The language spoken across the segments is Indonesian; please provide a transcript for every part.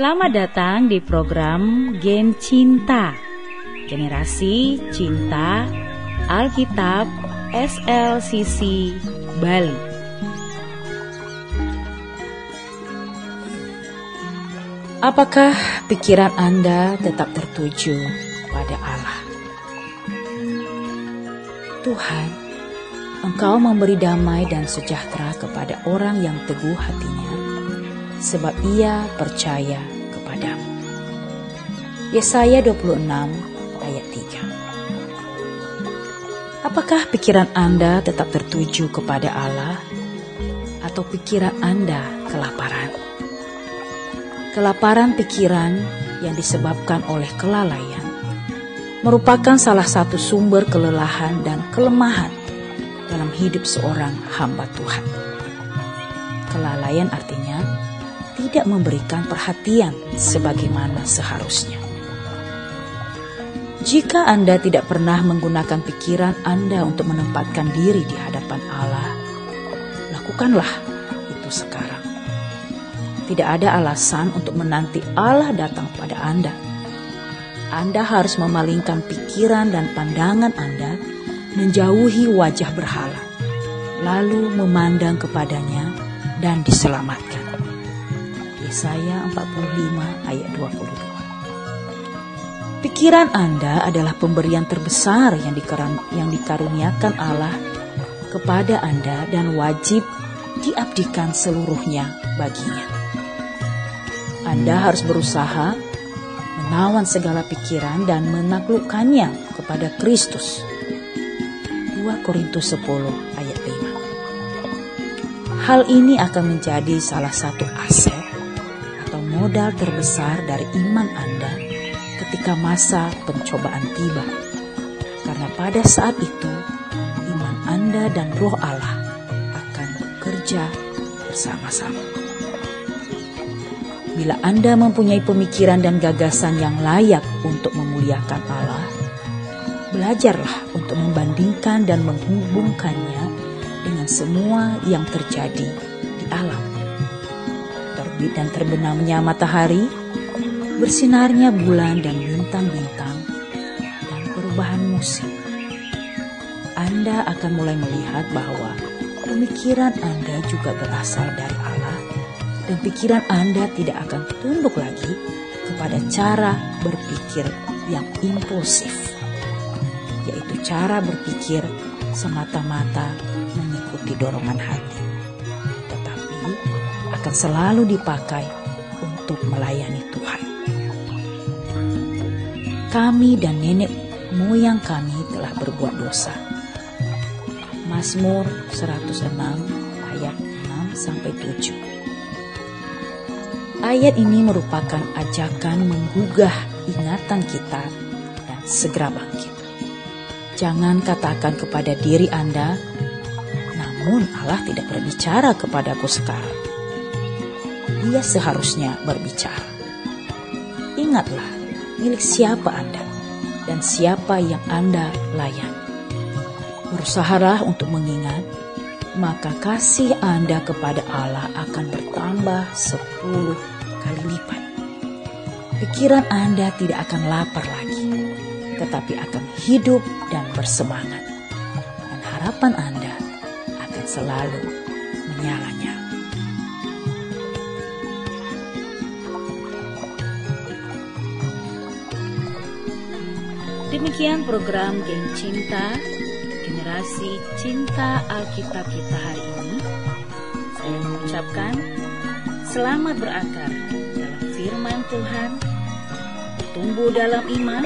Selamat datang di program Gen Cinta. Generasi Cinta Alkitab SLCC Bali. Apakah pikiran Anda tetap tertuju pada Allah? Tuhan, Engkau memberi damai dan sejahtera kepada orang yang teguh hatinya, sebab ia percaya kepadamu. Yesaya 26 ayat 3 Apakah pikiran Anda tetap tertuju kepada Allah atau pikiran Anda kelaparan? Kelaparan pikiran yang disebabkan oleh kelalaian merupakan salah satu sumber kelelahan dan kelemahan dalam hidup seorang hamba Tuhan. Kelalaian artinya tidak memberikan perhatian sebagaimana seharusnya. Jika Anda tidak pernah menggunakan pikiran Anda untuk menempatkan diri di hadapan Allah, lakukanlah itu sekarang. Tidak ada alasan untuk menanti Allah datang pada Anda. Anda harus memalingkan pikiran dan pandangan Anda menjauhi wajah berhala, lalu memandang kepadanya dan diselamatkan. Yesaya 45 ayat 22 Pikiran Anda adalah pemberian terbesar yang, yang dikaruniakan Allah kepada Anda dan wajib diabdikan seluruhnya baginya. Anda harus berusaha menawan segala pikiran dan menaklukkannya kepada Kristus. 2 Korintus 10 ayat 5 Hal ini akan menjadi salah satu aset modal terbesar dari iman Anda ketika masa pencobaan tiba. Karena pada saat itu, iman Anda dan roh Allah akan bekerja bersama-sama. Bila Anda mempunyai pemikiran dan gagasan yang layak untuk memuliakan Allah, belajarlah untuk membandingkan dan menghubungkannya dengan semua yang terjadi di alam. Terbit dan terbenamnya matahari, bersinarnya bulan dan bintang-bintang, dan perubahan musim. Anda akan mulai melihat bahwa pemikiran Anda juga berasal dari Allah dan pikiran Anda tidak akan tunduk lagi kepada cara berpikir yang impulsif, yaitu cara berpikir semata-mata mengikuti dorongan hati, akan selalu dipakai untuk melayani Tuhan. Kami dan nenek moyang kami telah berbuat dosa. Mazmur 106 ayat 6 sampai 7. Ayat ini merupakan ajakan menggugah ingatan kita dan segera bangkit. Jangan katakan kepada diri Anda, namun Allah tidak berbicara kepadaku sekarang. Dia seharusnya berbicara. Ingatlah, milik siapa Anda dan siapa yang Anda layan. Berusahalah untuk mengingat maka kasih Anda kepada Allah akan bertambah sepuluh kali lipat. Pikiran Anda tidak akan lapar lagi, tetapi akan hidup dan bersemangat. Dan harapan Anda akan selalu menyala-nyala. Demikian program Geng Cinta generasi cinta Alkitab kita hari ini, saya mengucapkan selamat berakar dalam firman Tuhan, tumbuh dalam iman,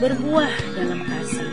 berbuah dalam kasih,